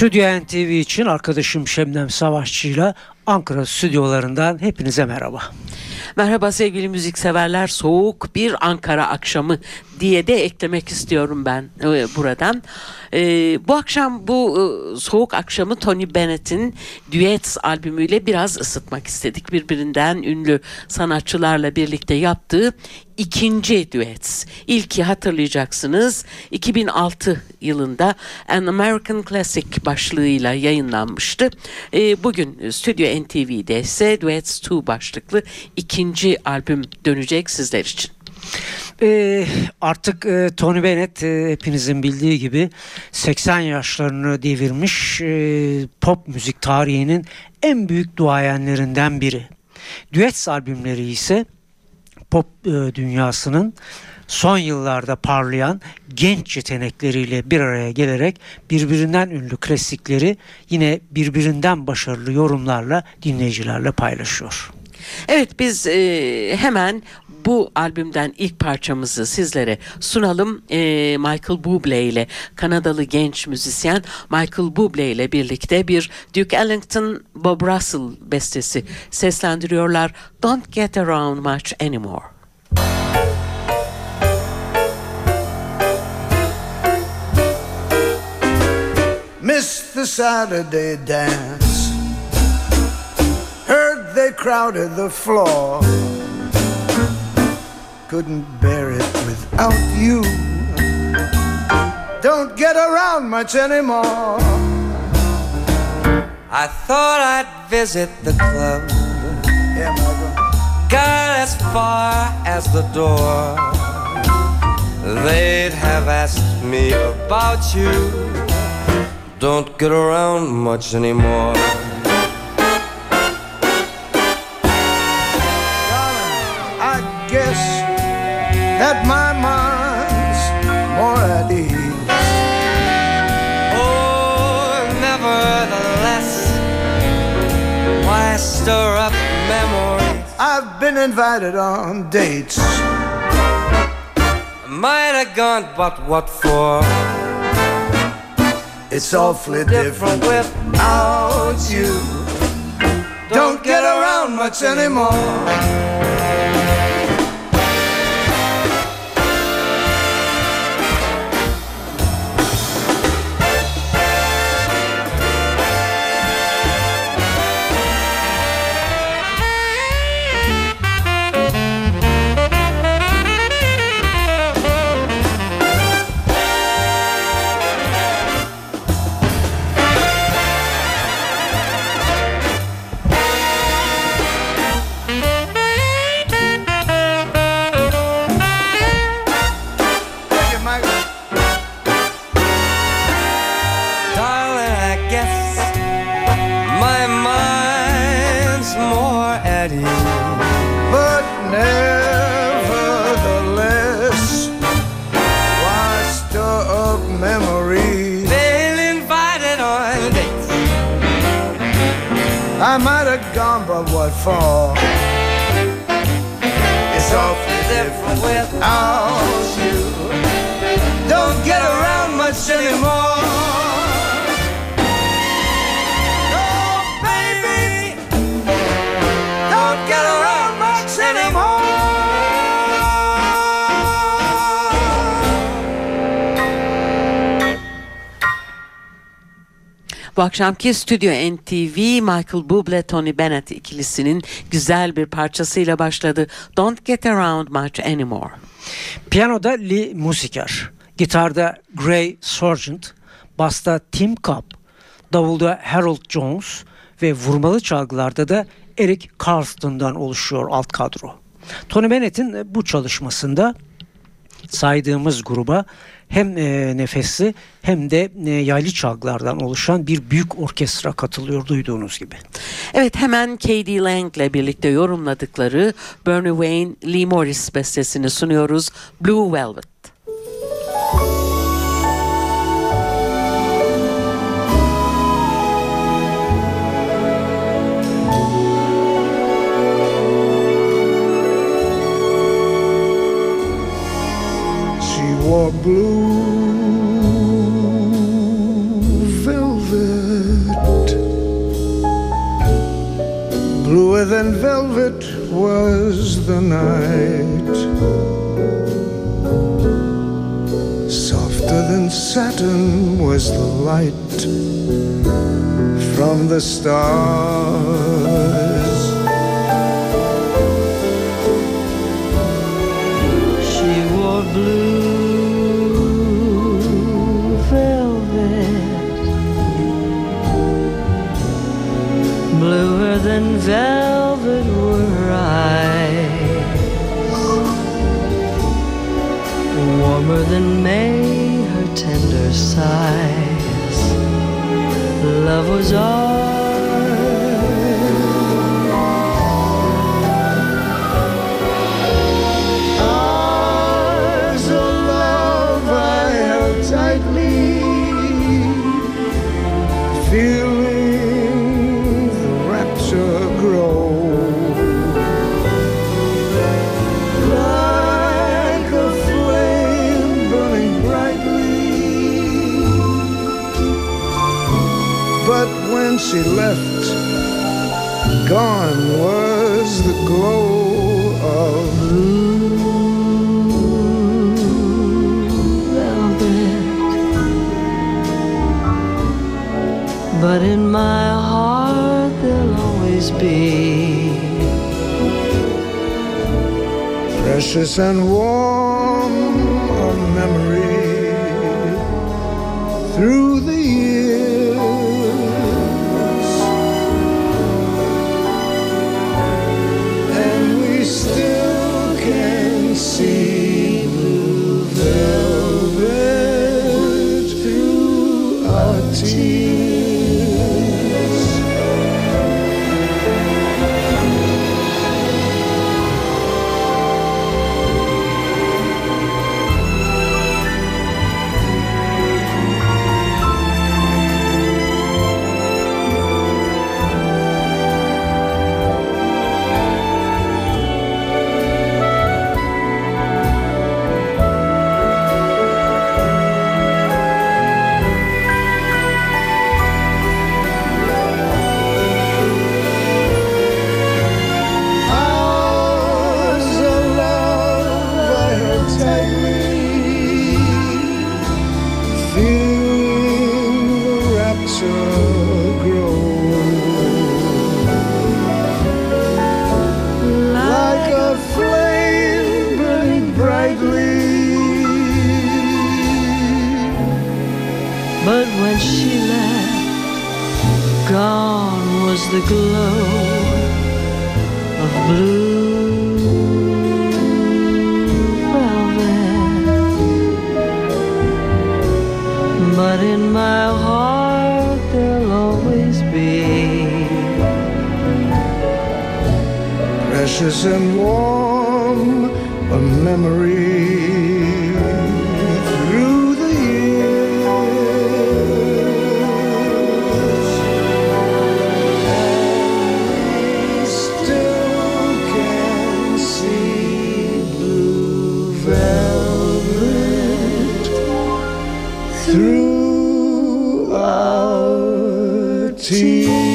Stüdyo NTV için arkadaşım Şebnem Savaşçı'yla Ankara stüdyolarından hepinize merhaba. Merhaba sevgili müzikseverler. Soğuk bir Ankara akşamı diye de eklemek istiyorum ben e, buradan. E, bu akşam bu e, soğuk akşamı Tony Bennett'in Duets albümüyle biraz ısıtmak istedik. Birbirinden ünlü sanatçılarla birlikte yaptığı ikinci Duets. İlki hatırlayacaksınız 2006 yılında An American Classic başlığıyla yayınlanmıştı. E, bugün Stüdyo NTV'de ise Duets 2 başlıklı ikinci albüm dönecek sizler için. E, artık e, Tony Bennett e, hepinizin bildiği gibi 80 yaşlarını devirmiş e, pop müzik tarihinin en büyük duayenlerinden biri. Duets albümleri ise pop e, dünyasının son yıllarda parlayan genç yetenekleriyle bir araya gelerek birbirinden ünlü klasikleri yine birbirinden başarılı yorumlarla dinleyicilerle paylaşıyor. Evet biz e, hemen bu albümden ilk parçamızı sizlere sunalım. E, Michael Bublé ile Kanadalı genç müzisyen Michael Bublé ile birlikte bir Duke Ellington Bob Russell bestesi seslendiriyorlar. Don't Get Around Much Anymore. Missed the Saturday dance. Heard they crowded the floor. Couldn't bear it without you. Don't get around much anymore. I thought I'd visit the club. Yeah, Got as far as the door. They'd have asked me about you. Don't get around much anymore. Been invited on dates. Might have gone, but what for? It's awfully different without you. Don't get around much anymore. Bu akşamki Stüdyo NTV Michael Bublé Tony Bennett ikilisinin güzel bir parçasıyla başladı. Don't Get Around Much Anymore. Piyanoda Lee Musiker, gitarda Gray Sargent, basta Tim Cobb, davulda Harold Jones ve vurmalı çalgılarda da Eric Carlston'dan oluşuyor alt kadro. Tony Bennett'in bu çalışmasında saydığımız gruba hem e, nefesli hem de e, yaylı çalgılardan oluşan bir büyük orkestra katılıyor duyduğunuz gibi. Evet hemen K.D. Lang ile birlikte yorumladıkları Bernie Wayne Lee Morris bestesini sunuyoruz. Blue Velvet. The. She left, gone was the glow of velvet. But in my heart there'll always be precious and warm 情。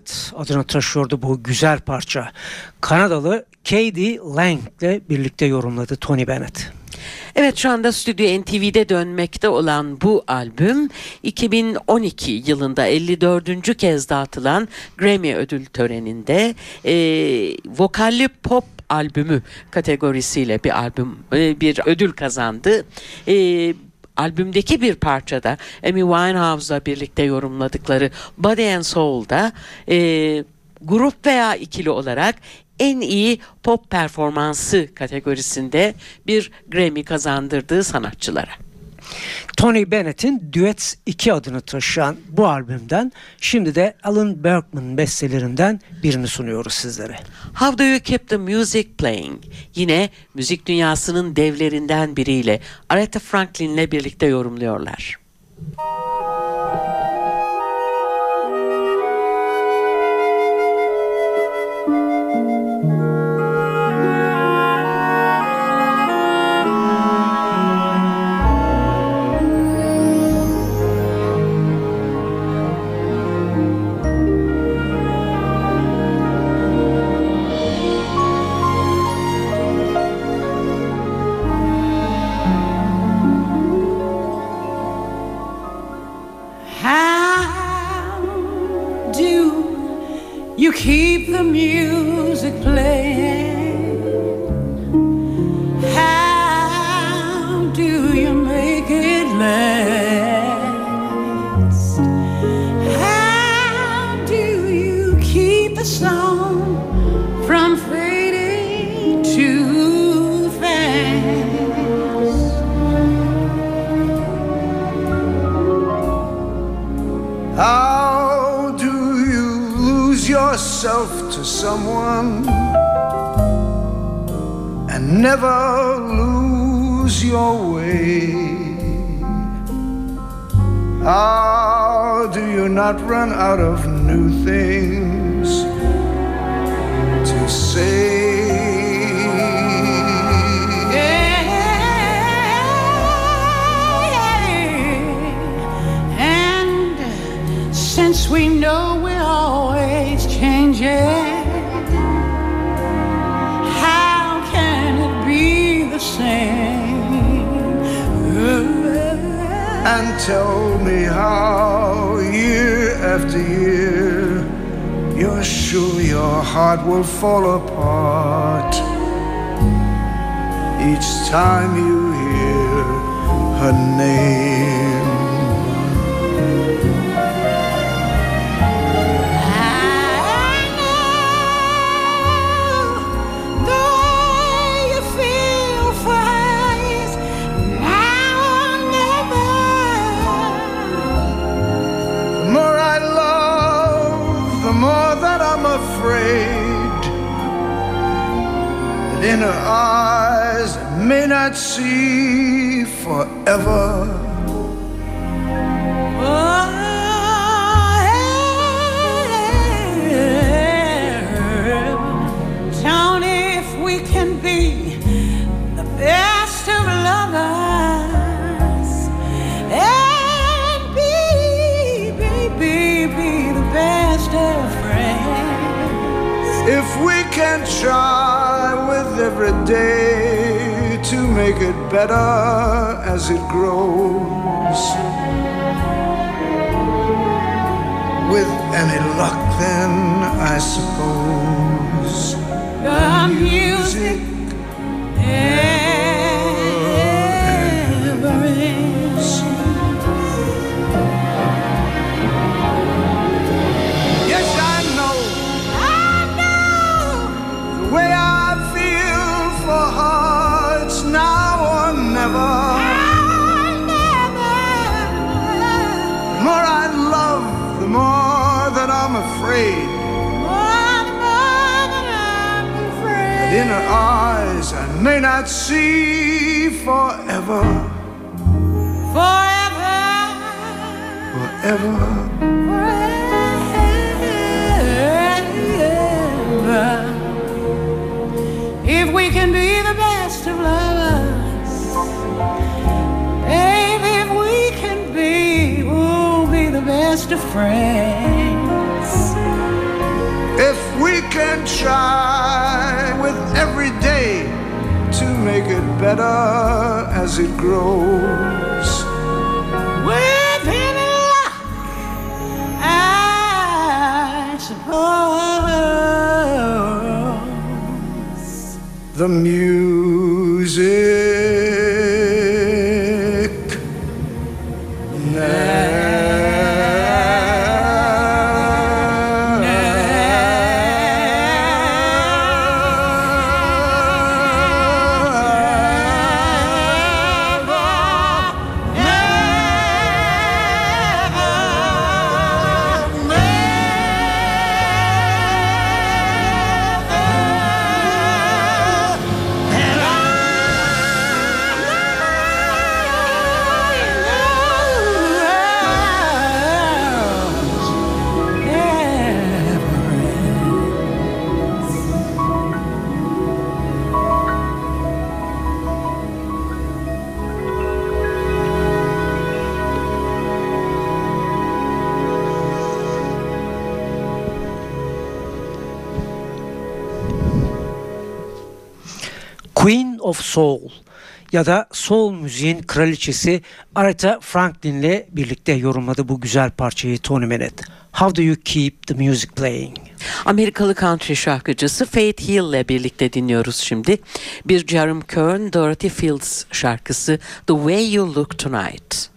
Velvet adını taşıyordu bu güzel parça. Kanadalı Katie Lang ile birlikte yorumladı Tony Bennett. Evet şu anda Stüdyo NTV'de dönmekte olan bu albüm 2012 yılında 54. kez dağıtılan Grammy ödül töreninde e, vokalli pop albümü kategorisiyle bir albüm e, bir ödül kazandı. E, albümdeki bir parçada Amy Winehouse'la birlikte yorumladıkları Body and Soul'da e, grup veya ikili olarak en iyi pop performansı kategorisinde bir Grammy kazandırdığı sanatçılara. Tony Bennett'in Duets 2 adını taşıyan bu albümden şimdi de Alan Berkman bestelerinden birini sunuyoruz sizlere. How Do You Keep the Music Playing? Yine müzik dünyasının devlerinden biriyle Aretha Franklin'le birlikte yorumluyorlar. How not run out of new things to say? And since we know we're always changing, how can it be the same? and tell me how after year you're sure your heart will fall apart. Each time you hear her name in her eyes may not see forever Tony, if we can be the best of lovers and be, be, be, the best of friends. If we can try every day to make it better as it grows. With any luck, then I suppose The music ever in her eyes, I may not see forever, forever. Forever. Forever. If we can be the best of lovers, baby, if we can be, we'll be the best of friends. Can try with every day to make it better as it grows. With any luck, I suppose. The music ya da soul müziğin kraliçesi Aretha Franklin'le birlikte yorumladı bu güzel parçayı Tony Bennett. How do you keep the music playing? Amerikalı country şarkıcısı Faith Hill ile birlikte dinliyoruz şimdi. Bir Jerome Kern, Dorothy Fields şarkısı The Way You Look Tonight.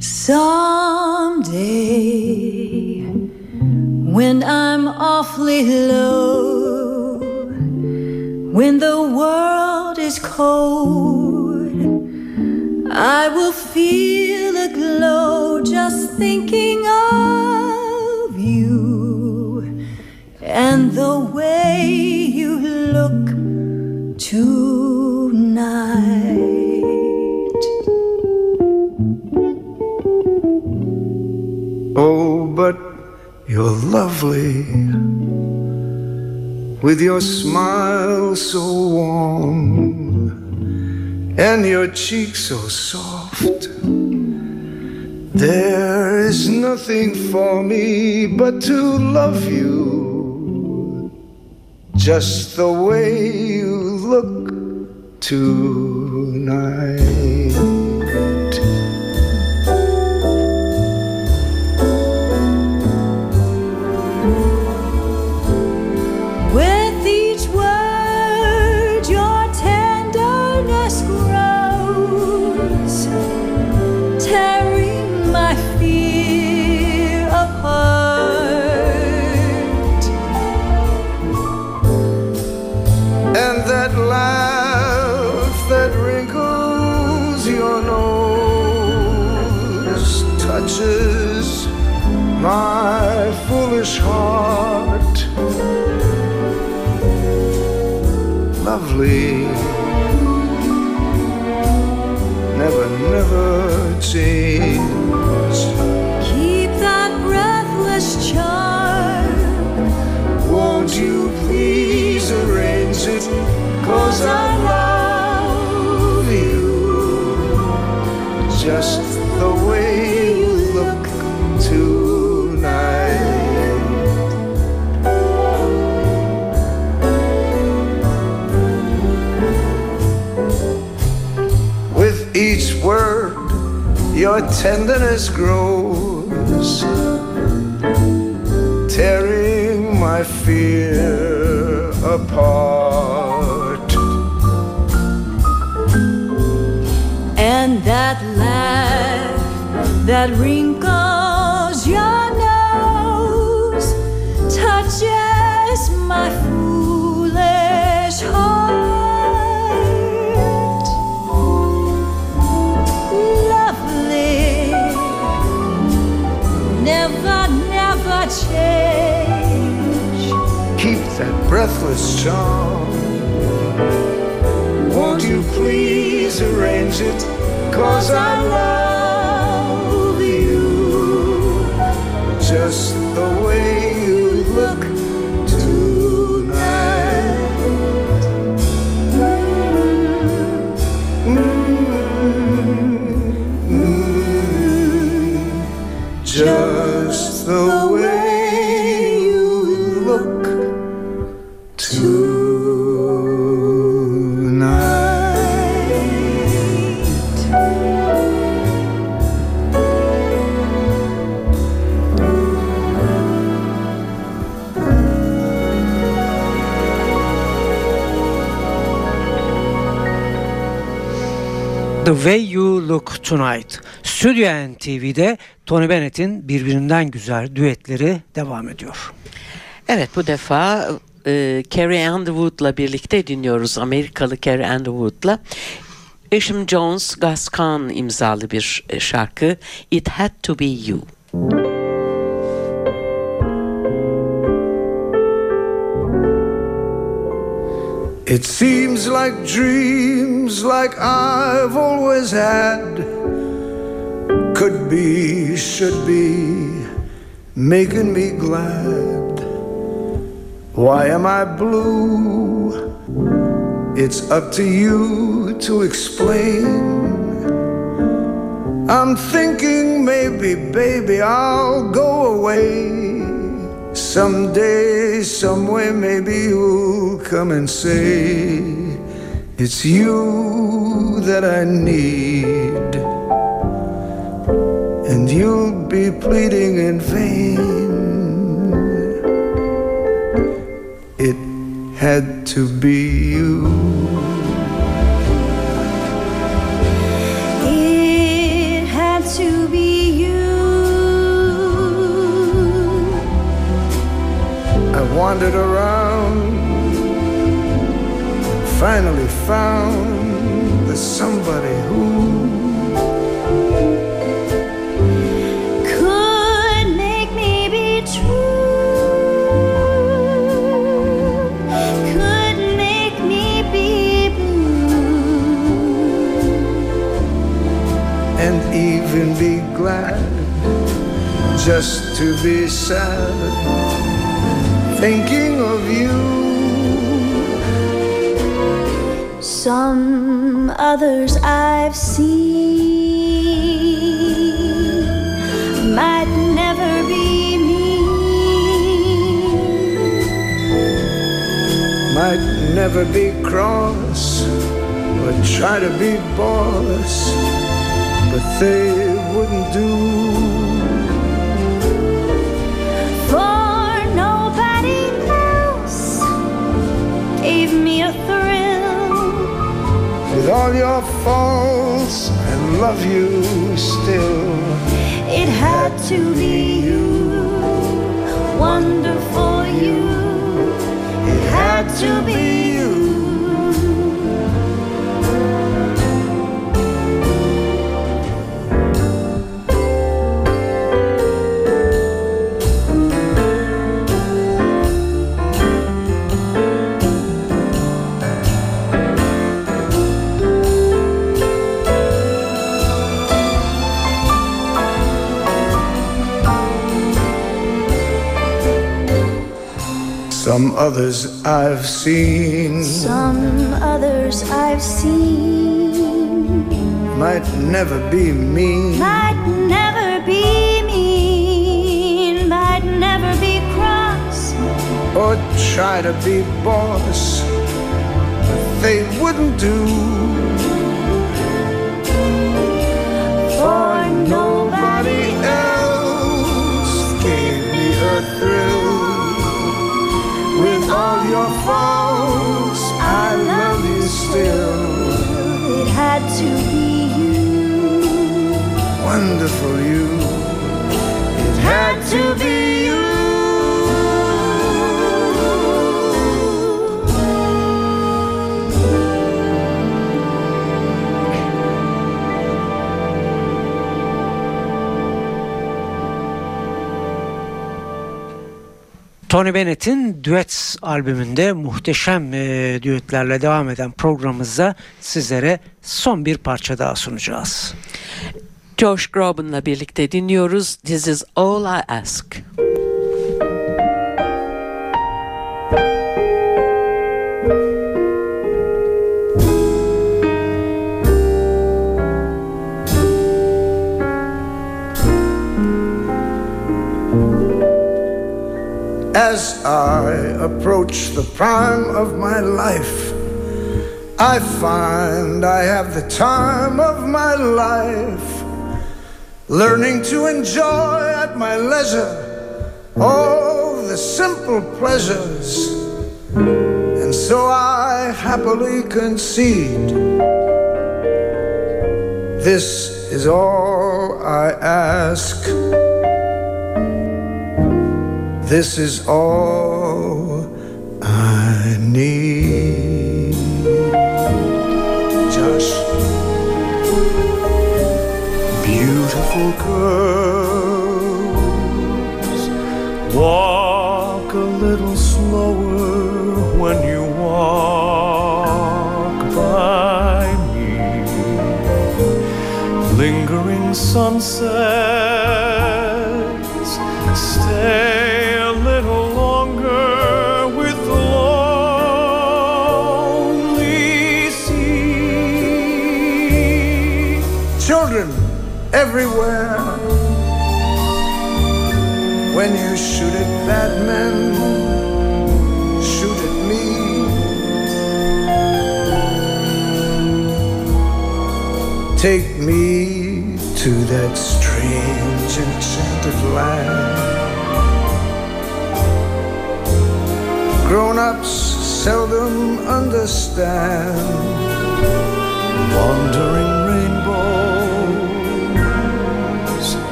Someday, when I'm awfully low, when the world is cold, I will feel a glow just thinking of you and the way you're lovely with your smile so warm and your cheeks so soft. There is nothing for me but to love you just the way you look tonight. Never, never change. Your tenderness grows tearing my fear apart. And that laugh that wrinkles breathless charm. Won't you please arrange it? Cause I love Way You Look Tonight. Stüdyo NTV'de Tony Bennett'in birbirinden güzel düetleri devam ediyor. Evet bu defa e, Carrie Underwood'la birlikte dinliyoruz. Amerikalı Carrie Underwood'la. Isham Jones, Kahn imzalı bir e, şarkı. It Had To Be You. It seems like dreams like I've always had could be, should be, making me glad. Why am I blue? It's up to you to explain. I'm thinking maybe, baby, I'll go away Someday, someway, maybe you'll come and say, It's you that I need. And you'll be pleading in vain. It had to be you. Wandered around, finally found the somebody who Could make me be true. Could make me be blue. and even be glad just to be sad thinking of you. Some others I've seen might never be me. might never be cross or try to be boss. But they wouldn't do with all your faults. I love you still. It had to be you, wonderful you. it had to be Some others I've seen Some others I've seen might never be me. might never be mean, might never be cross. or try to be boss, but they wouldn't do. For nobody all your faults, I love you still. It had to be you. Wonderful you. It had to be you. Tony Bennett'in Duets albümünde muhteşem e, düetlerle devam eden programımızda sizlere son bir parça daha sunacağız. Josh Groban'la birlikte dinliyoruz. This is all I ask. As I approach the prime of my life, I find I have the time of my life, learning to enjoy at my leisure all the simple pleasures. And so I happily concede this is all I ask. This is all I need. Josh. Beautiful girls, walk a little slower when you walk by me. Lingering sunsets, stay everywhere, when you shoot at bad men, shoot at me. Take me to that strange enchanted land. Grown-ups seldom understand wandering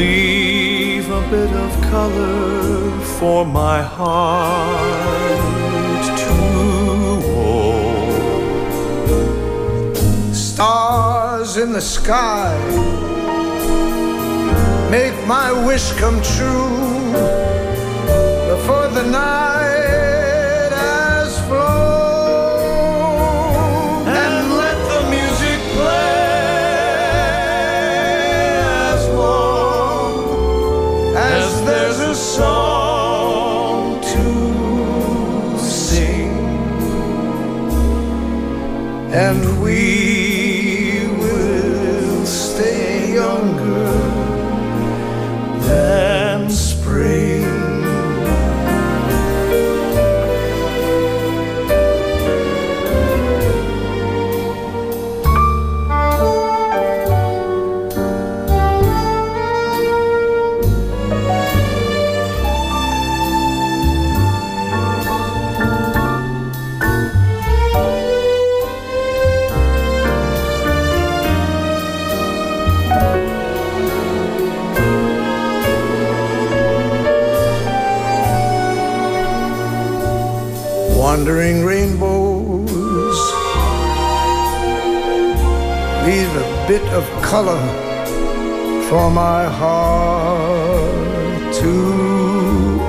leave a bit of color for my heart to hold. Stars in the sky make my wish come true before the night and we color for my heart to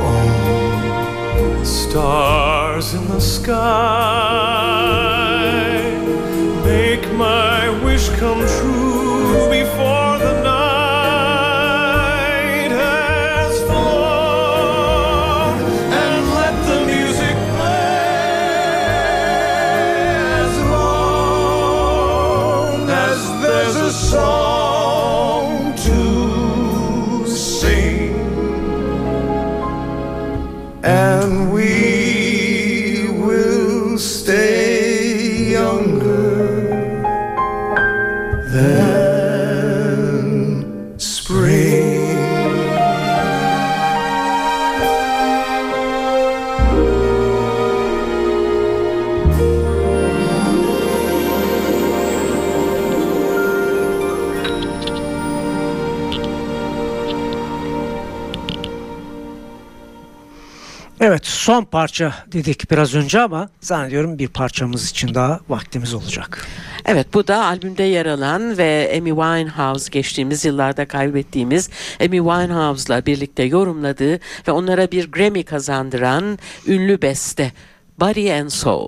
own. Stars in the sky son parça dedik biraz önce ama zannediyorum bir parçamız için daha vaktimiz olacak. Evet bu da albümde yer alan ve Amy Winehouse geçtiğimiz yıllarda kaybettiğimiz Amy Winehouse'la birlikte yorumladığı ve onlara bir Grammy kazandıran ünlü beste Body and Soul.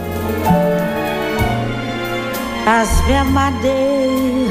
I spend my days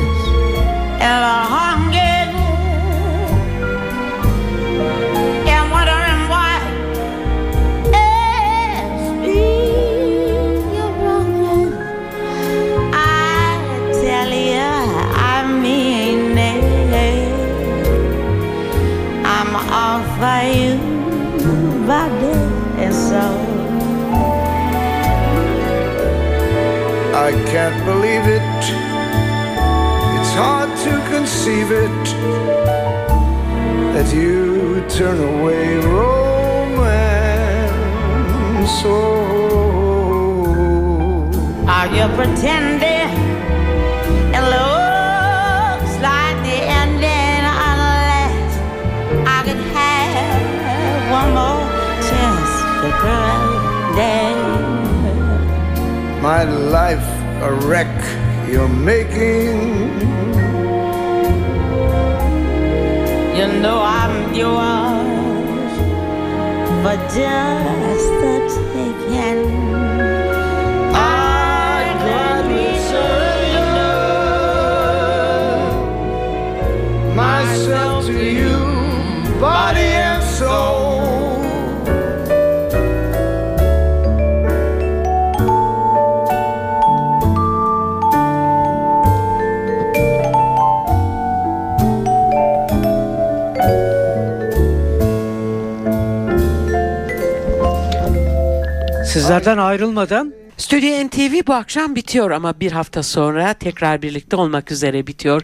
know I'm yours for just the taking. Myself Sizlerden ayrılmadan Stüdyo NTV bu akşam bitiyor ama bir hafta sonra tekrar birlikte olmak üzere bitiyor.